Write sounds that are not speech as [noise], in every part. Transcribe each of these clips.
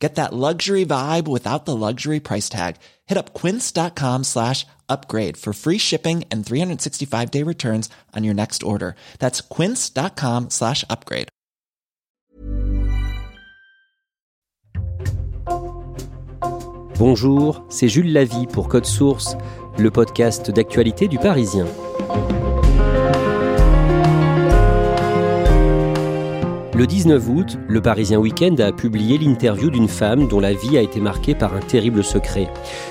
Get that luxury vibe without the luxury price tag. Hit up quince.com slash upgrade for free shipping and 365 day returns on your next order. That's quince.com slash upgrade. Bonjour, c'est Jules Lavie pour Code Source, le podcast d'actualité du Parisien. Le 19 août, le Parisien Weekend a publié l'interview d'une femme dont la vie a été marquée par un terrible secret.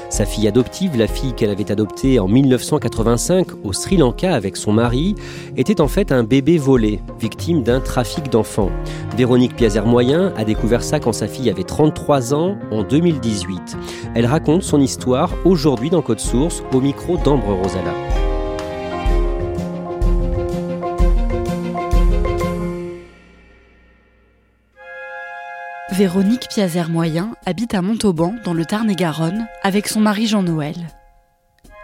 Sa fille adoptive, la fille qu'elle avait adoptée en 1985 au Sri Lanka avec son mari, était en fait un bébé volé, victime d'un trafic d'enfants. Véronique Piazer-Moyen a découvert ça quand sa fille avait 33 ans en 2018. Elle raconte son histoire aujourd'hui dans Code Source au micro d'Ambre Rosala. Véronique Piazer-Moyen habite à Montauban, dans le Tarn-et-Garonne, avec son mari Jean-Noël.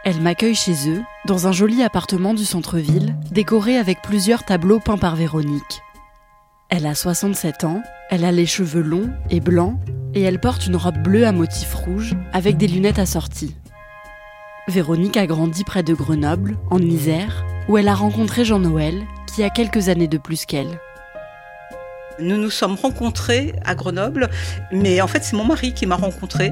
Elle m'accueille chez eux, dans un joli appartement du centre-ville, décoré avec plusieurs tableaux peints par Véronique. Elle a 67 ans, elle a les cheveux longs et blancs, et elle porte une robe bleue à motif rouge, avec des lunettes assorties. Véronique a grandi près de Grenoble, en Isère, où elle a rencontré Jean-Noël, qui a quelques années de plus qu'elle. Nous nous sommes rencontrés à Grenoble, mais en fait c'est mon mari qui m'a rencontré.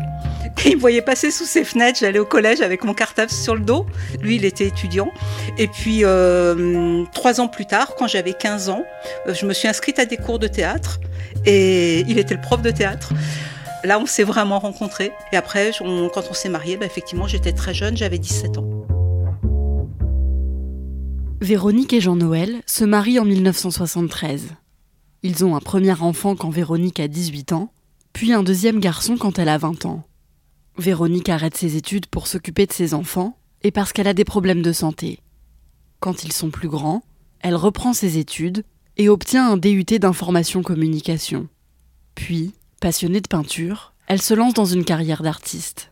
Il me voyait passer sous ses fenêtres, j'allais au collège avec mon cartable sur le dos. Lui, il était étudiant. Et puis euh, trois ans plus tard, quand j'avais 15 ans, euh, je me suis inscrite à des cours de théâtre et il était le prof de théâtre. Là, on s'est vraiment rencontrés. Et après, quand on s'est mariés, bah, effectivement, j'étais très jeune, j'avais 17 ans. Véronique et Jean-Noël se marient en 1973. Ils ont un premier enfant quand Véronique a 18 ans, puis un deuxième garçon quand elle a 20 ans. Véronique arrête ses études pour s'occuper de ses enfants et parce qu'elle a des problèmes de santé. Quand ils sont plus grands, elle reprend ses études et obtient un DUT d'information communication. Puis, passionnée de peinture, elle se lance dans une carrière d'artiste.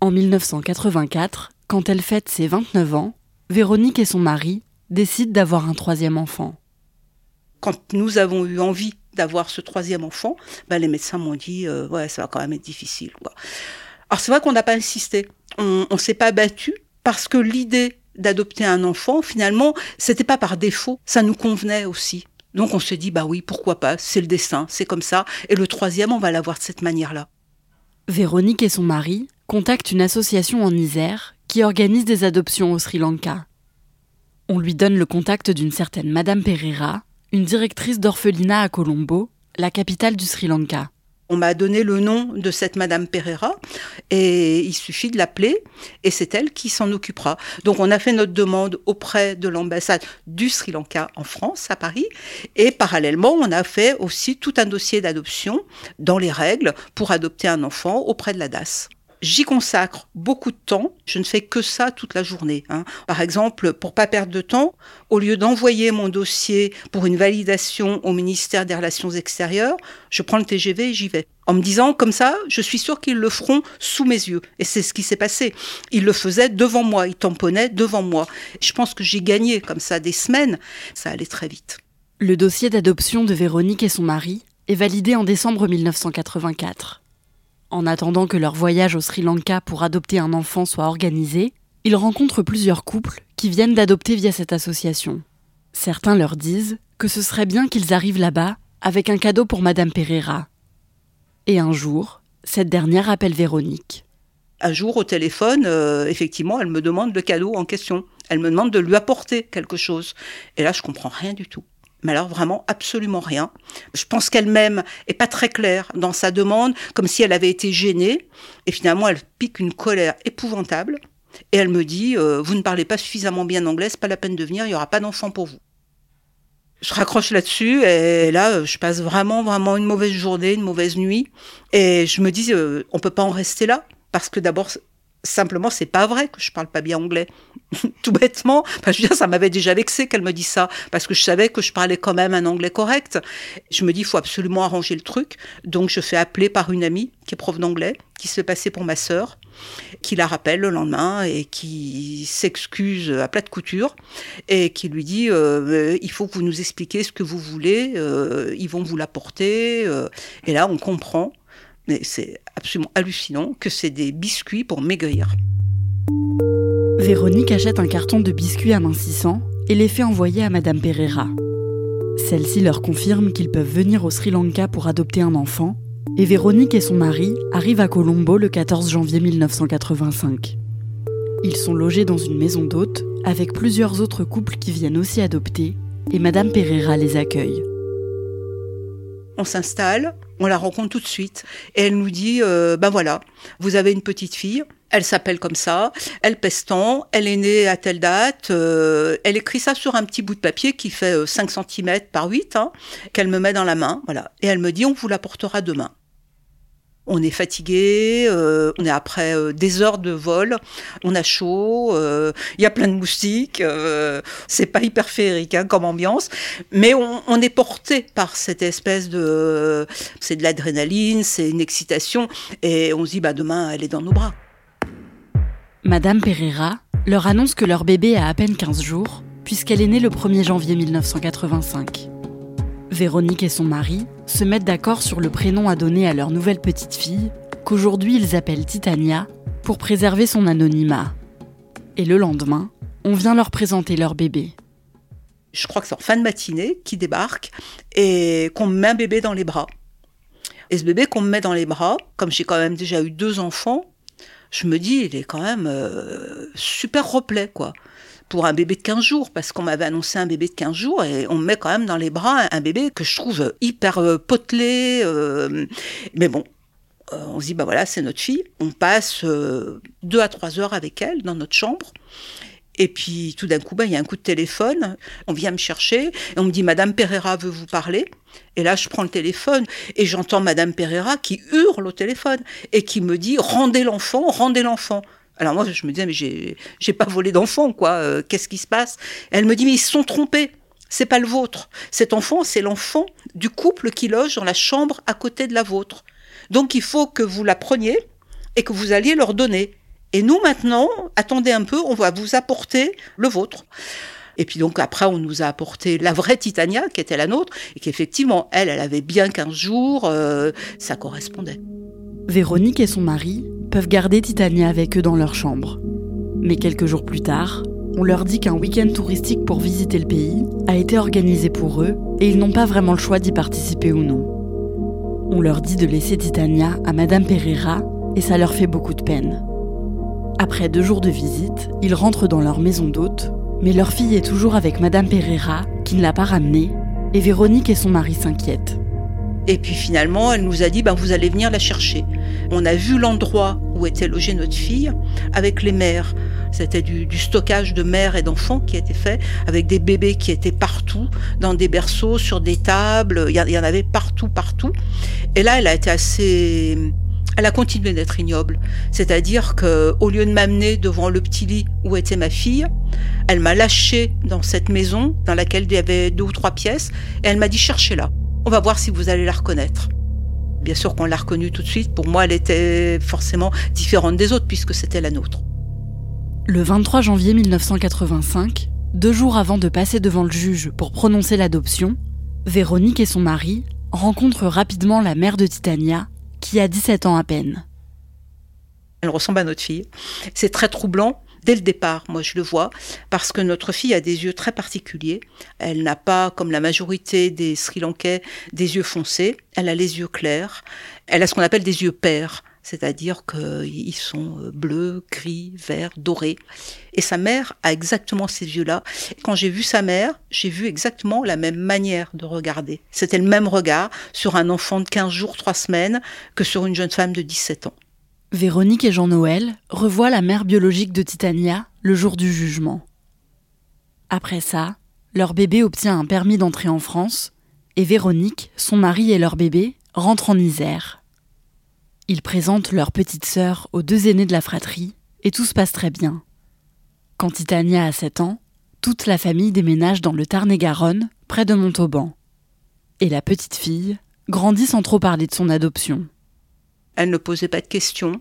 En 1984, quand elle fête ses 29 ans, Véronique et son mari décident d'avoir un troisième enfant quand nous avons eu envie d'avoir ce troisième enfant, ben les médecins m'ont dit euh, ouais ça va quand même être difficile. Alors c'est vrai qu'on n'a pas insisté, on, on s'est pas battu parce que l'idée d'adopter un enfant finalement c'était pas par défaut, ça nous convenait aussi. Donc on se dit bah oui pourquoi pas, c'est le destin, c'est comme ça. Et le troisième on va l'avoir de cette manière-là. Véronique et son mari contactent une association en Isère qui organise des adoptions au Sri Lanka. On lui donne le contact d'une certaine Madame Pereira, une directrice d'orphelinat à Colombo, la capitale du Sri Lanka. On m'a donné le nom de cette Madame Pereira et il suffit de l'appeler et c'est elle qui s'en occupera. Donc on a fait notre demande auprès de l'ambassade du Sri Lanka en France, à Paris, et parallèlement on a fait aussi tout un dossier d'adoption dans les règles pour adopter un enfant auprès de la DAS. J'y consacre beaucoup de temps. Je ne fais que ça toute la journée. Hein. Par exemple, pour pas perdre de temps, au lieu d'envoyer mon dossier pour une validation au ministère des Relations extérieures, je prends le TGV et j'y vais. En me disant, comme ça, je suis sûr qu'ils le feront sous mes yeux. Et c'est ce qui s'est passé. Ils le faisaient devant moi, ils tamponnaient devant moi. Je pense que j'ai gagné comme ça des semaines. Ça allait très vite. Le dossier d'adoption de Véronique et son mari est validé en décembre 1984. En attendant que leur voyage au Sri Lanka pour adopter un enfant soit organisé, ils rencontrent plusieurs couples qui viennent d'adopter via cette association. Certains leur disent que ce serait bien qu'ils arrivent là-bas avec un cadeau pour Madame Pereira. Et un jour, cette dernière appelle Véronique. Un jour, au téléphone, euh, effectivement, elle me demande le cadeau en question. Elle me demande de lui apporter quelque chose. Et là, je comprends rien du tout. Mais alors vraiment absolument rien. Je pense qu'elle-même est pas très claire dans sa demande, comme si elle avait été gênée, et finalement elle pique une colère épouvantable, et elle me dit euh, Vous ne parlez pas suffisamment bien anglais, c'est pas la peine de venir, il n'y aura pas d'enfant pour vous. Je raccroche là-dessus, et là je passe vraiment, vraiment une mauvaise journée, une mauvaise nuit, et je me dis euh, On peut pas en rester là, parce que d'abord Simplement, c'est pas vrai que je parle pas bien anglais. [laughs] Tout bêtement. Enfin, je veux dire, ça m'avait déjà vexé qu'elle me dise ça, parce que je savais que je parlais quand même un anglais correct. Je me dis, il faut absolument arranger le truc. Donc, je fais appeler par une amie qui est prof d'anglais, qui se fait passer pour ma sœur, qui la rappelle le lendemain et qui s'excuse à plate couture et qui lui dit, euh, il faut que vous nous expliquiez ce que vous voulez, euh, ils vont vous l'apporter. Euh. et là, on comprend mais c'est absolument hallucinant que c'est des biscuits pour maigrir. Véronique achète un carton de biscuits amincissants et les fait envoyer à Madame Pereira. Celle-ci leur confirme qu'ils peuvent venir au Sri Lanka pour adopter un enfant, et Véronique et son mari arrivent à Colombo le 14 janvier 1985. Ils sont logés dans une maison d'hôtes avec plusieurs autres couples qui viennent aussi adopter, et Madame Pereira les accueille. On s'installe, on la rencontre tout de suite. Et elle nous dit, euh, ben voilà, vous avez une petite fille, elle s'appelle comme ça, elle pèse tant, elle est née à telle date, euh, elle écrit ça sur un petit bout de papier qui fait 5 euh, cm par 8, hein, qu'elle me met dans la main, voilà. Et elle me dit, on vous l'apportera demain on est fatigué, euh, on est après euh, des heures de vol, on a chaud, euh, il y a plein de moustiques, c'est pas hyper féerique hein, comme ambiance, mais on, est porté par cette espèce de, c'est de l'adrénaline, c'est une excitation, et on se dit bah demain elle est dans nos bras. Madame Pereira leur annonce que leur bébé a à peine 15 jours, puisqu'elle est née le 1er janvier 1985. Véronique et son mari se mettent d'accord sur le prénom à donner à leur nouvelle petite fille, qu'aujourd'hui ils appellent Titania, pour préserver son anonymat. Et le lendemain, on vient leur présenter leur bébé. Je crois que c'est en fin de matinée qui débarque et qu'on me met un bébé dans les bras. Et ce bébé qu'on me met dans les bras, comme j'ai quand même déjà eu deux enfants, je me dis, il est quand même euh, super replet, quoi pour un bébé de 15 jours, parce qu'on m'avait annoncé un bébé de 15 jours, et on me met quand même dans les bras un bébé que je trouve hyper euh, potelé. Euh, mais bon, euh, on se dit, bah voilà, c'est notre fille. On passe deux à trois heures avec elle dans notre chambre. Et puis tout d'un coup, bah, il y a un coup de téléphone, on vient me chercher, et on me dit, Madame Pereira veut vous parler. Et là, je prends le téléphone et j'entends Madame Pereira qui hurle au téléphone et qui me dit, rendez l'enfant, rendez l'enfant. Alors moi, je me disais, mais j'ai, pas volé d'enfant, quoi. Euh, qu'est-ce qui se passe? Elle me dit, mais ils se sont trompés. C'est pas le vôtre. Cet enfant, c'est l'enfant du couple qui loge dans la chambre à côté de la vôtre. Donc il faut que vous la preniez et que vous alliez leur donner. Et nous maintenant, attendez un peu, on va vous apporter le vôtre. Et puis donc après, on nous a apporté la vraie Titania, qui était la nôtre, et qu'effectivement, elle, elle avait bien 15 jours, euh, ça correspondait. Véronique et son mari peuvent garder Titania avec eux dans leur chambre. Mais quelques jours plus tard, on leur dit qu'un week-end touristique pour visiter le pays a été organisé pour eux et ils n'ont pas vraiment le choix d'y participer ou non. On leur dit de laisser Titania à Madame Pereira et ça leur fait beaucoup de peine. Après deux jours de visite, ils rentrent dans leur maison d'hôte, mais leur fille est toujours avec Madame Pereira qui ne l'a pas ramenée et Véronique et son mari s'inquiètent. Et puis finalement, elle nous a dit, ben, vous allez venir la chercher. On a vu l'endroit où était logée notre fille avec les mères. C'était du, stockage de mères et d'enfants qui était fait avec des bébés qui étaient partout, dans des berceaux, sur des tables. Il y, en avait partout, partout. Et là, elle a été assez elle a continué d'être ignoble. C'est-à-dire que, au lieu de m'amener devant le petit lit où était ma fille, elle m'a lâché dans cette maison dans laquelle il y avait deux ou trois pièces et elle m'a dit cherchez-la. On va voir si vous allez la reconnaître. Bien sûr qu'on l'a reconnue tout de suite. Pour moi, elle était forcément différente des autres puisque c'était la nôtre. Le 23 janvier 1985, deux jours avant de passer devant le juge pour prononcer l'adoption, Véronique et son mari rencontrent rapidement la mère de Titania, qui a 17 ans à peine. Elle ressemble à notre fille. C'est très troublant dès le départ, moi je le vois, parce que notre fille a des yeux très particuliers. Elle n'a pas, comme la majorité des Sri Lankais, des yeux foncés. Elle a les yeux clairs. Elle a ce qu'on appelle des yeux pères. c'est-à-dire qu'ils sont euh, bleus, gris, verts, dorés. Et sa mère a exactement ces yeux-là. Quand j'ai vu sa mère, j'ai vu exactement la même manière de regarder. C'était le même regard sur un enfant de 15 jours, 3 semaines, que sur une jeune femme de 17 ans. Véronique et Jean-Noël revoient la mère biologique de Titania le jour du jugement. Après ça, leur bébé obtient un permis d'entrée en France et Véronique, son mari et leur bébé rentrent en Isère. Ils présentent leur petite sœur aux deux aînés de la fratrie et tout se passe très bien. Quand Titania a 7 ans, toute la famille déménage dans le Tarn-et-Garonne, près de Montauban. Et la petite fille grandit sans trop parler de son adoption. Elle ne posait pas de questions.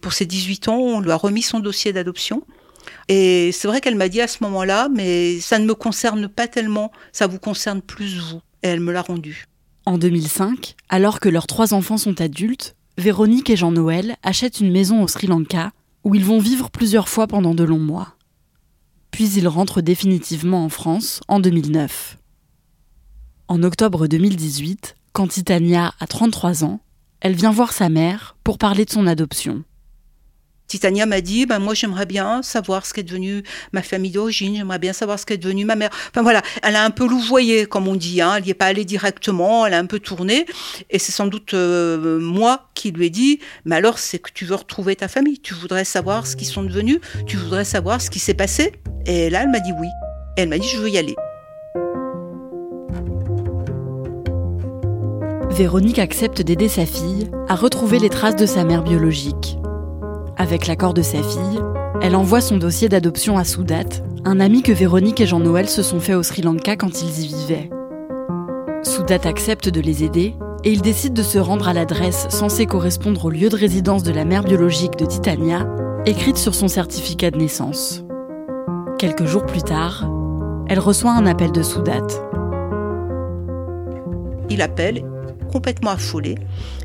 Pour ses 18 ans, on lui a remis son dossier d'adoption. Et c'est vrai qu'elle m'a dit à ce moment-là, mais ça ne me concerne pas tellement, ça vous concerne plus vous. Et elle me l'a rendu. En 2005, alors que leurs trois enfants sont adultes, Véronique et Jean-Noël achètent une maison au Sri Lanka où ils vont vivre plusieurs fois pendant de longs mois. Puis ils rentrent définitivement en France en 2009. En octobre 2018, quand Titania a 33 ans, elle vient voir sa mère pour parler de son adoption. Titania m'a dit, ben moi j'aimerais bien savoir ce qu'est devenu ma famille d'origine, j'aimerais bien savoir ce qu'est devenu ma mère. Enfin voilà, elle a un peu louvoyé, comme on dit, hein. elle n'y est pas allée directement, elle a un peu tourné, et c'est sans doute euh, moi qui lui ai dit, mais alors c'est que tu veux retrouver ta famille, tu voudrais savoir ce qu'ils sont devenus, tu voudrais savoir ce qui s'est passé. Et là elle m'a dit oui, et elle m'a dit je veux y aller. Véronique accepte d'aider sa fille à retrouver les traces de sa mère biologique. Avec l'accord de sa fille, elle envoie son dossier d'adoption à Soudat, un ami que Véronique et Jean-Noël se sont fait au Sri Lanka quand ils y vivaient. Soudat accepte de les aider et ils décident de se rendre à l'adresse censée correspondre au lieu de résidence de la mère biologique de Titania, écrite sur son certificat de naissance. Quelques jours plus tard, elle reçoit un appel de Soudat. Il appelle, complètement affolé,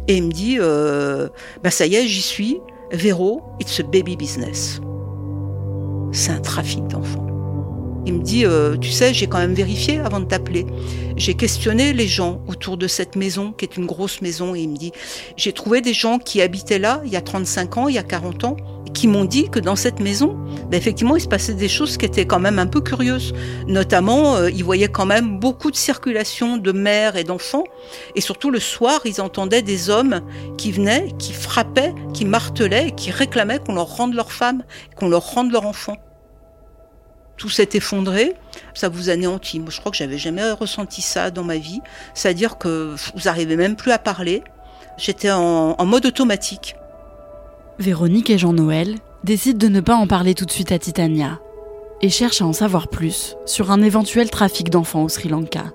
et il me dit bah Ça y est, j'y suis, Véro, it's a baby business. C'est un trafic d'enfants. Il me dit, euh, tu sais, j'ai quand même vérifié avant de t'appeler. J'ai questionné les gens autour de cette maison, qui est une grosse maison, et il me dit, j'ai trouvé des gens qui habitaient là il y a 35 ans, il y a 40 ans, qui m'ont dit que dans cette maison, ben effectivement, il se passait des choses qui étaient quand même un peu curieuses. Notamment, euh, ils voyaient quand même beaucoup de circulation de mères et d'enfants. Et surtout, le soir, ils entendaient des hommes qui venaient, qui frappaient, qui martelaient qui réclamaient qu'on leur rende leur femme, qu'on leur rende leur enfant. Tout s'est effondré, ça vous anéantit. Moi, je crois que j'avais jamais ressenti ça dans ma vie. C'est-à-dire que vous arrivez même plus à parler. J'étais en, en mode automatique. Véronique et Jean-Noël décident de ne pas en parler tout de suite à Titania et cherchent à en savoir plus sur un éventuel trafic d'enfants au Sri Lanka.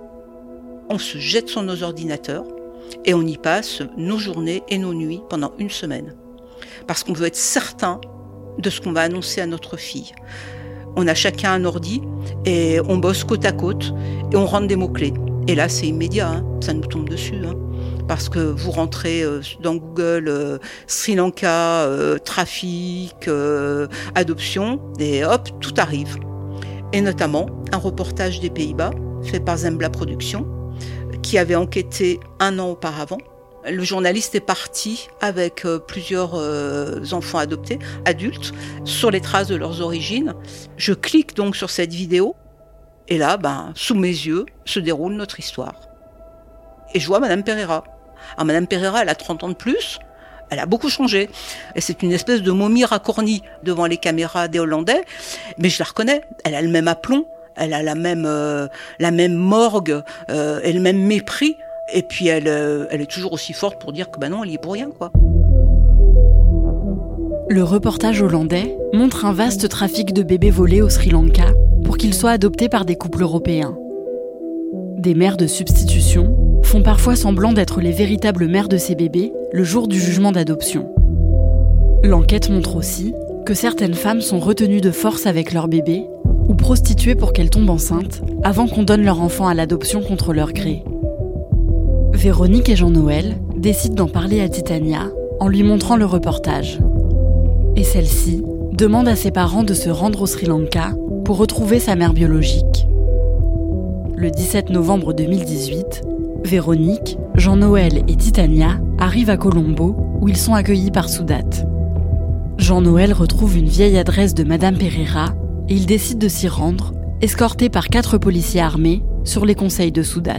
On se jette sur nos ordinateurs et on y passe nos journées et nos nuits pendant une semaine. Parce qu'on veut être certain de ce qu'on va annoncer à notre fille. On a chacun un ordi et on bosse côte à côte et on rentre des mots-clés. Et là, c'est immédiat, hein. ça nous tombe dessus. Hein parce que vous rentrez euh, dans Google euh, Sri Lanka, euh, trafic, adoption, et hop, tout arrive. Et notamment un reportage des Pays-Bas fait par Zembla Productions, qui avait enquêté un an auparavant. Le journaliste est parti avec plusieurs enfants adoptés, adultes, sur les traces de leurs origines. Je clique donc sur cette vidéo, et là, ben, sous mes yeux, se déroule notre histoire. Et je vois Madame Pereira, alors, Madame Pereira, elle a 30 ans de plus. Elle a beaucoup changé. Et c'est une espèce de momie racornie devant les caméras des Hollandais. Mais je la reconnais. Elle a le même aplomb. Elle a la même, euh, la même morgue euh, et le même mépris. Et puis elle, euh, elle est toujours aussi forte pour dire que ben non, elle y est pour rien, quoi. Le reportage hollandais montre un vaste trafic de bébés volés au Sri Lanka pour qu'ils soient adoptés par des couples européens. Des mères de substitution font parfois semblant d'être les véritables mères de ces bébés le jour du jugement d'adoption. L'enquête montre aussi que certaines femmes sont retenues de force avec leur bébé ou prostituées pour qu'elles tombent enceintes avant qu'on donne leur enfant à l'adoption contre leur gré. Véronique et Jean-Noël décident d'en parler à Titania en lui montrant le reportage. Et celle-ci demande à ses parents de se rendre au Sri Lanka pour retrouver sa mère biologique. Le 17 novembre 2018, Véronique, Jean-Noël et Titania arrivent à Colombo où ils sont accueillis par Soudat. Jean-Noël retrouve une vieille adresse de Madame Pereira et il décide de s'y rendre, escorté par quatre policiers armés sur les conseils de Soudat.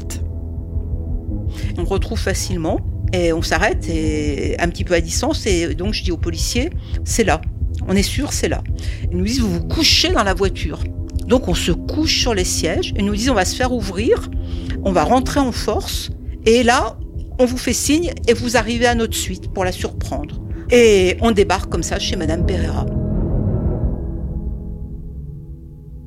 On retrouve facilement et on s'arrête un petit peu à distance et donc je dis aux policiers, c'est là. On est sûr, c'est là. Ils nous disent, vous vous couchez dans la voiture. Donc on se couche sur les sièges et nous disent, on va se faire ouvrir, on va rentrer en force et là, on vous fait signe et vous arrivez à notre suite pour la surprendre. Et on débarque comme ça chez Madame Pereira.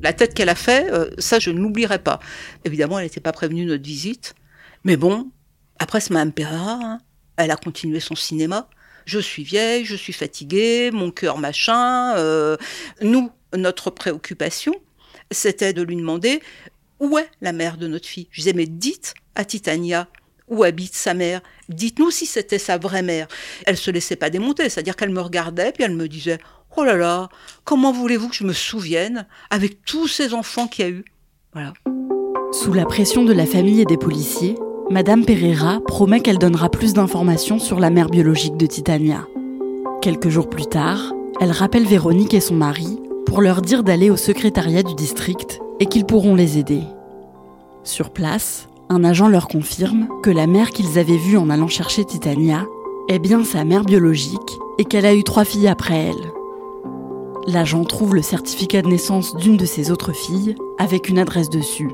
La tête qu'elle a fait, euh, ça je ne l'oublierai pas. Évidemment, elle n'était pas prévenue de notre visite. Mais bon, après c'est Madame Pereira, hein. elle a continué son cinéma. Je suis vieille, je suis fatiguée, mon cœur machin. Euh, nous, notre préoccupation, c'était de lui demander où est la mère de notre fille? Je disais, mais dites à Titania où habite sa mère? Dites-nous si c'était sa vraie mère. Elle se laissait pas démonter, c'est-à-dire qu'elle me regardait puis elle me disait Oh là là, comment voulez-vous que je me souvienne avec tous ces enfants qu'il y a eu? Sous la pression de la famille et des policiers, Madame Pereira promet qu'elle donnera plus d'informations sur la mère biologique de Titania. Quelques jours plus tard, elle rappelle Véronique et son mari pour leur dire d'aller au secrétariat du district et qu'ils pourront les aider. Sur place, un agent leur confirme que la mère qu'ils avaient vue en allant chercher Titania est bien sa mère biologique et qu'elle a eu trois filles après elle. L'agent trouve le certificat de naissance d'une de ses autres filles avec une adresse dessus.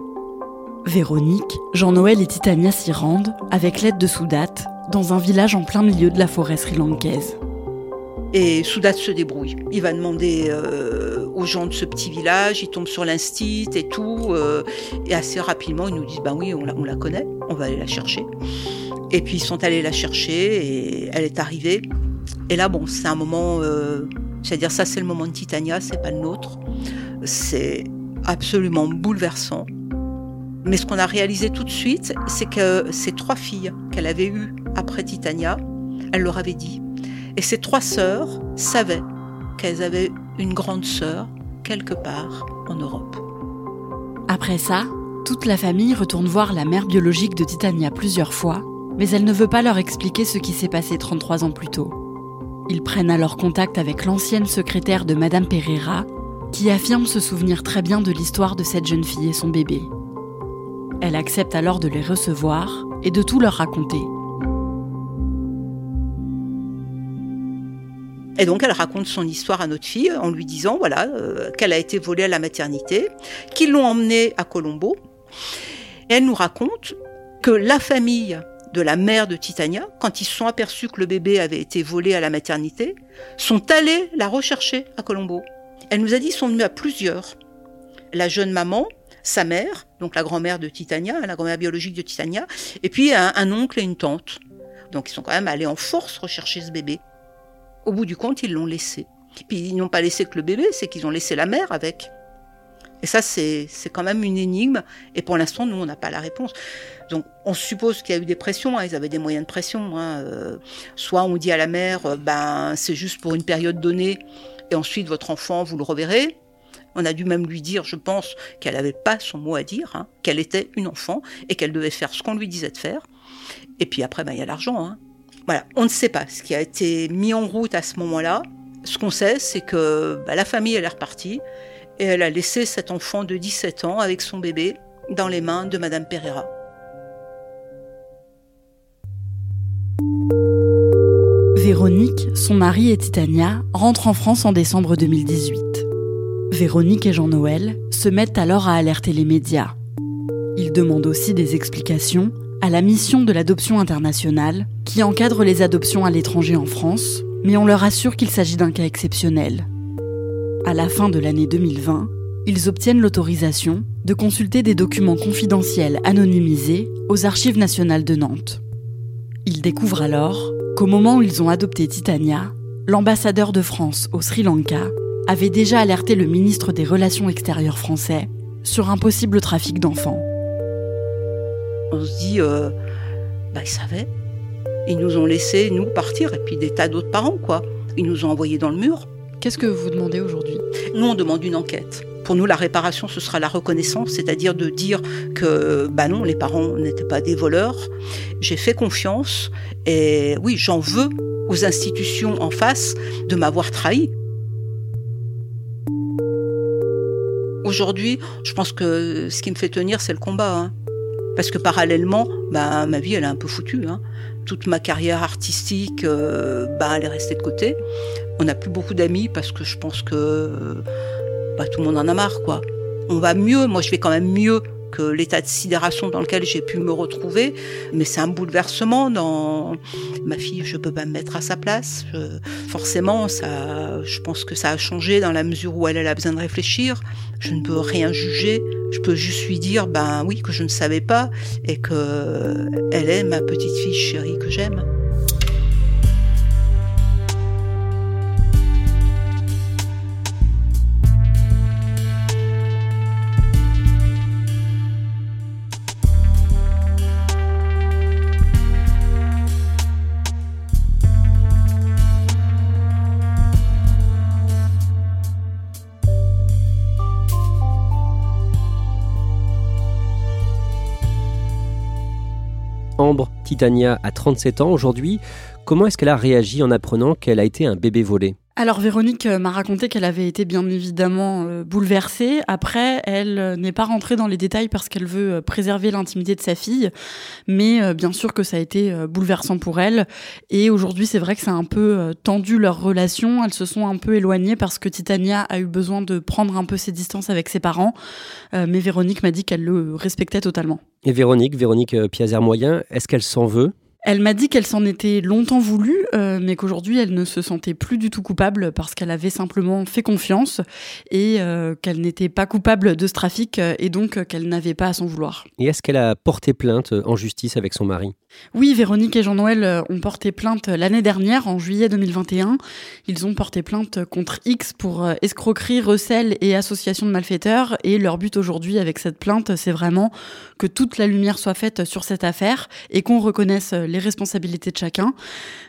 Véronique, Jean-Noël et Titania s'y rendent avec l'aide de Soudat dans un village en plein milieu de la forêt sri-lankaise. Et Soudat se débrouille. Il va demander euh, aux gens de ce petit village, il tombe sur l'instit et tout. Euh, et assez rapidement, ils nous disent Ben oui, on la, on la connaît, on va aller la chercher. Et puis ils sont allés la chercher et elle est arrivée. Et là, bon, c'est un moment. Euh, C'est-à-dire, ça, c'est le moment de Titania, c'est pas le nôtre. C'est absolument bouleversant. Mais ce qu'on a réalisé tout de suite, c'est que ces trois filles qu'elle avait eues après Titania, elle leur avait dit. Et ces trois sœurs savaient qu'elles avaient une grande sœur quelque part en Europe. Après ça, toute la famille retourne voir la mère biologique de Titania plusieurs fois, mais elle ne veut pas leur expliquer ce qui s'est passé 33 ans plus tôt. Ils prennent alors contact avec l'ancienne secrétaire de Madame Pereira, qui affirme se souvenir très bien de l'histoire de cette jeune fille et son bébé. Elle accepte alors de les recevoir et de tout leur raconter. Et donc elle raconte son histoire à notre fille en lui disant voilà euh, qu'elle a été volée à la maternité, qu'ils l'ont emmenée à Colombo. Et elle nous raconte que la famille de la mère de Titania, quand ils se sont aperçus que le bébé avait été volé à la maternité, sont allés la rechercher à Colombo. Elle nous a dit qu'ils sont venus à plusieurs. La jeune maman, sa mère, donc la grand-mère de Titania, la grand-mère biologique de Titania, et puis un, un oncle et une tante. Donc ils sont quand même allés en force rechercher ce bébé. Au bout du compte, ils l'ont laissé. Et puis ils n'ont pas laissé que le bébé, c'est qu'ils ont laissé la mère avec. Et ça, c'est quand même une énigme. Et pour l'instant, nous, on n'a pas la réponse. Donc, on suppose qu'il y a eu des pressions. hein, ils avaient des moyens de pression. hein, euh, soit on dit à la mère, euh, ben c'est juste pour une période donnée, et ensuite votre enfant, vous le reverrez. On a dû même lui dire, je pense, qu'elle n'avait pas son mot à dire, hein, qu'elle était une enfant et qu'elle devait faire ce qu'on lui disait de faire. Et puis après, ben, il y a l'argent. On ne sait pas ce qui a été mis en route à ce moment-là. Ce qu'on sait, c'est que ben, la famille, est repartie et elle a laissé cet enfant de 17 ans avec son bébé dans les mains de Madame Pereira. Véronique, son mari et Titania rentrent en France en décembre 2018. Véronique et Jean-Noël se mettent alors à alerter les médias. Ils demandent aussi des explications à la mission de l'adoption internationale qui encadre les adoptions à l'étranger en France, mais on leur assure qu'il s'agit d'un cas exceptionnel. À la fin de l'année 2020, ils obtiennent l'autorisation de consulter des documents confidentiels anonymisés aux Archives nationales de Nantes. Ils découvrent alors qu'au moment où ils ont adopté Titania, l'ambassadeur de France au Sri Lanka avait déjà alerté le ministre des Relations extérieures français sur un possible trafic d'enfants. On se dit, euh, bah, ils savaient. Ils nous ont laissé, nous, partir, et puis des tas d'autres parents, quoi. Ils nous ont envoyés dans le mur. Qu'est-ce que vous demandez aujourd'hui? Nous, on demande une enquête. Pour nous, la réparation, ce sera la reconnaissance, c'est-à-dire de dire que, bah non, les parents n'étaient pas des voleurs. J'ai fait confiance, et oui, j'en veux aux institutions en face de m'avoir trahi. Aujourd'hui, je pense que ce qui me fait tenir, c'est le combat. Hein. Parce que parallèlement, bah, ma vie, elle est un peu foutue. Hein. Toute ma carrière artistique, euh, bah, elle est restée de côté. On n'a plus beaucoup d'amis parce que je pense que bah, tout le monde en a marre. On va mieux, moi je vais quand même mieux que l'état de sidération dans lequel j'ai pu me retrouver, mais c'est un bouleversement dans ma fille, je peux pas me mettre à sa place. forcément, ça, je pense que ça a changé dans la mesure où elle, elle a besoin de réfléchir. Je ne peux rien juger. Je peux juste lui dire, ben oui, que je ne savais pas et que elle est ma petite fille chérie que j'aime. Titania a 37 ans aujourd'hui. Comment est-ce qu'elle a réagi en apprenant qu'elle a été un bébé volé? Alors Véronique euh, m'a raconté qu'elle avait été bien évidemment euh, bouleversée. Après, elle euh, n'est pas rentrée dans les détails parce qu'elle veut préserver l'intimité de sa fille, mais bien sûr que ça a été bouleversant pour elle. Et aujourd'hui, c'est vrai que ça a un peu tendu leur relation. Elles se sont un peu éloignées parce que Titania a eu besoin de prendre un peu ses distances avec ses parents. mais Véronique m'a dit qu'elle le respectait totalement. Et Véronique, Véronique Piazer-Moyen, est-ce qu'elle s'en veut? Elle m'a dit qu'elle s'en était longtemps voulu, euh, mais qu'aujourd'hui elle ne se sentait plus du tout coupable parce qu'elle avait simplement fait confiance et euh, qu'elle n'était pas coupable de ce trafic euh, et donc qu'elle n'avait pas à s'en vouloir. Et est-ce qu'elle a porté plainte en justice avec son mari? Oui, Véronique et Jean-Noël ont porté plainte l'année dernière, en juillet 2021. Ils ont porté plainte contre X pour escroquerie, recel et association de malfaiteurs. Et leur but aujourd'hui avec cette plainte, c'est vraiment que toute la lumière soit faite sur cette affaire et qu'on reconnaisse les responsabilités de chacun,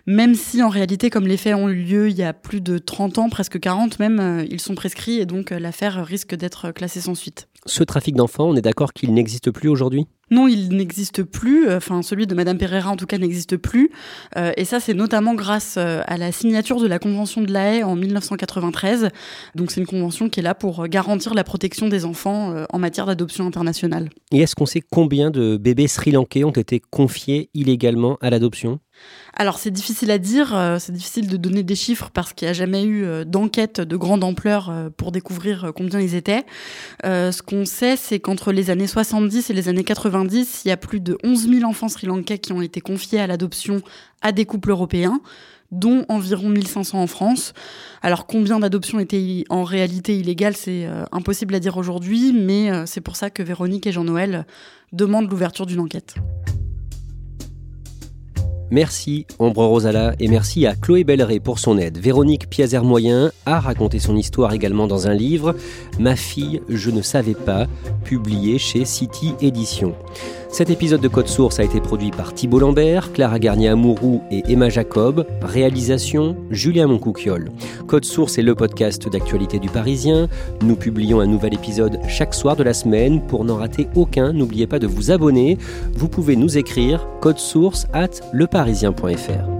même si en réalité, comme les faits ont eu lieu il y a plus de 30 ans, presque 40 même, euh, ils sont prescrits et donc euh, l'affaire risque d'être classée sans suite. Ce trafic d'enfants, on est d'accord qu'il n'existe plus aujourd'hui? Non, il n'existe plus. Enfin, celui de Madame Pereira, en tout cas, n'existe plus. Euh, et ça, c'est notamment grâce à la signature de la Convention de la Haye en 1993. Donc, c'est une convention qui est là pour garantir la protection des enfants en matière d'adoption internationale. Et est-ce qu'on sait combien de bébés sri-lankais ont été confiés illégalement à l'adoption? Alors c'est difficile à dire, euh, c'est difficile de donner des chiffres parce qu'il n'y a jamais eu euh, d'enquête de grande ampleur euh, pour découvrir combien ils étaient. ce qu'on sait, c'est qu'entre les années 70 et les années 90, il y a plus de 11 000 enfants sri-lankais qui ont été confiés à l'adoption à des couples européens dont environ 1500 en France. Alors combien d'adoptions étaient en réalité illégales, c'est impossible à dire aujourd'hui, mais c'est pour ça que Véronique et Jean-Noël demandent l'ouverture d'une enquête. Merci Ombre Rosala et merci à Chloé Belleret pour son aide. Véronique Piazer-Moyen a raconté son histoire également dans un livre, Ma fille, je ne savais pas, publié chez City Éditions. Cet épisode de Code Source a été produit par Thibault Lambert, Clara Garnier-Amouroux et Emma Jacob. Réalisation Julien Moncouquiol. Code Source est le podcast d'actualité du Parisien. Nous publions un nouvel épisode chaque soir de la semaine. Pour n'en rater aucun, n'oubliez pas de vous abonner. Vous pouvez nous écrire source at leparisien.fr.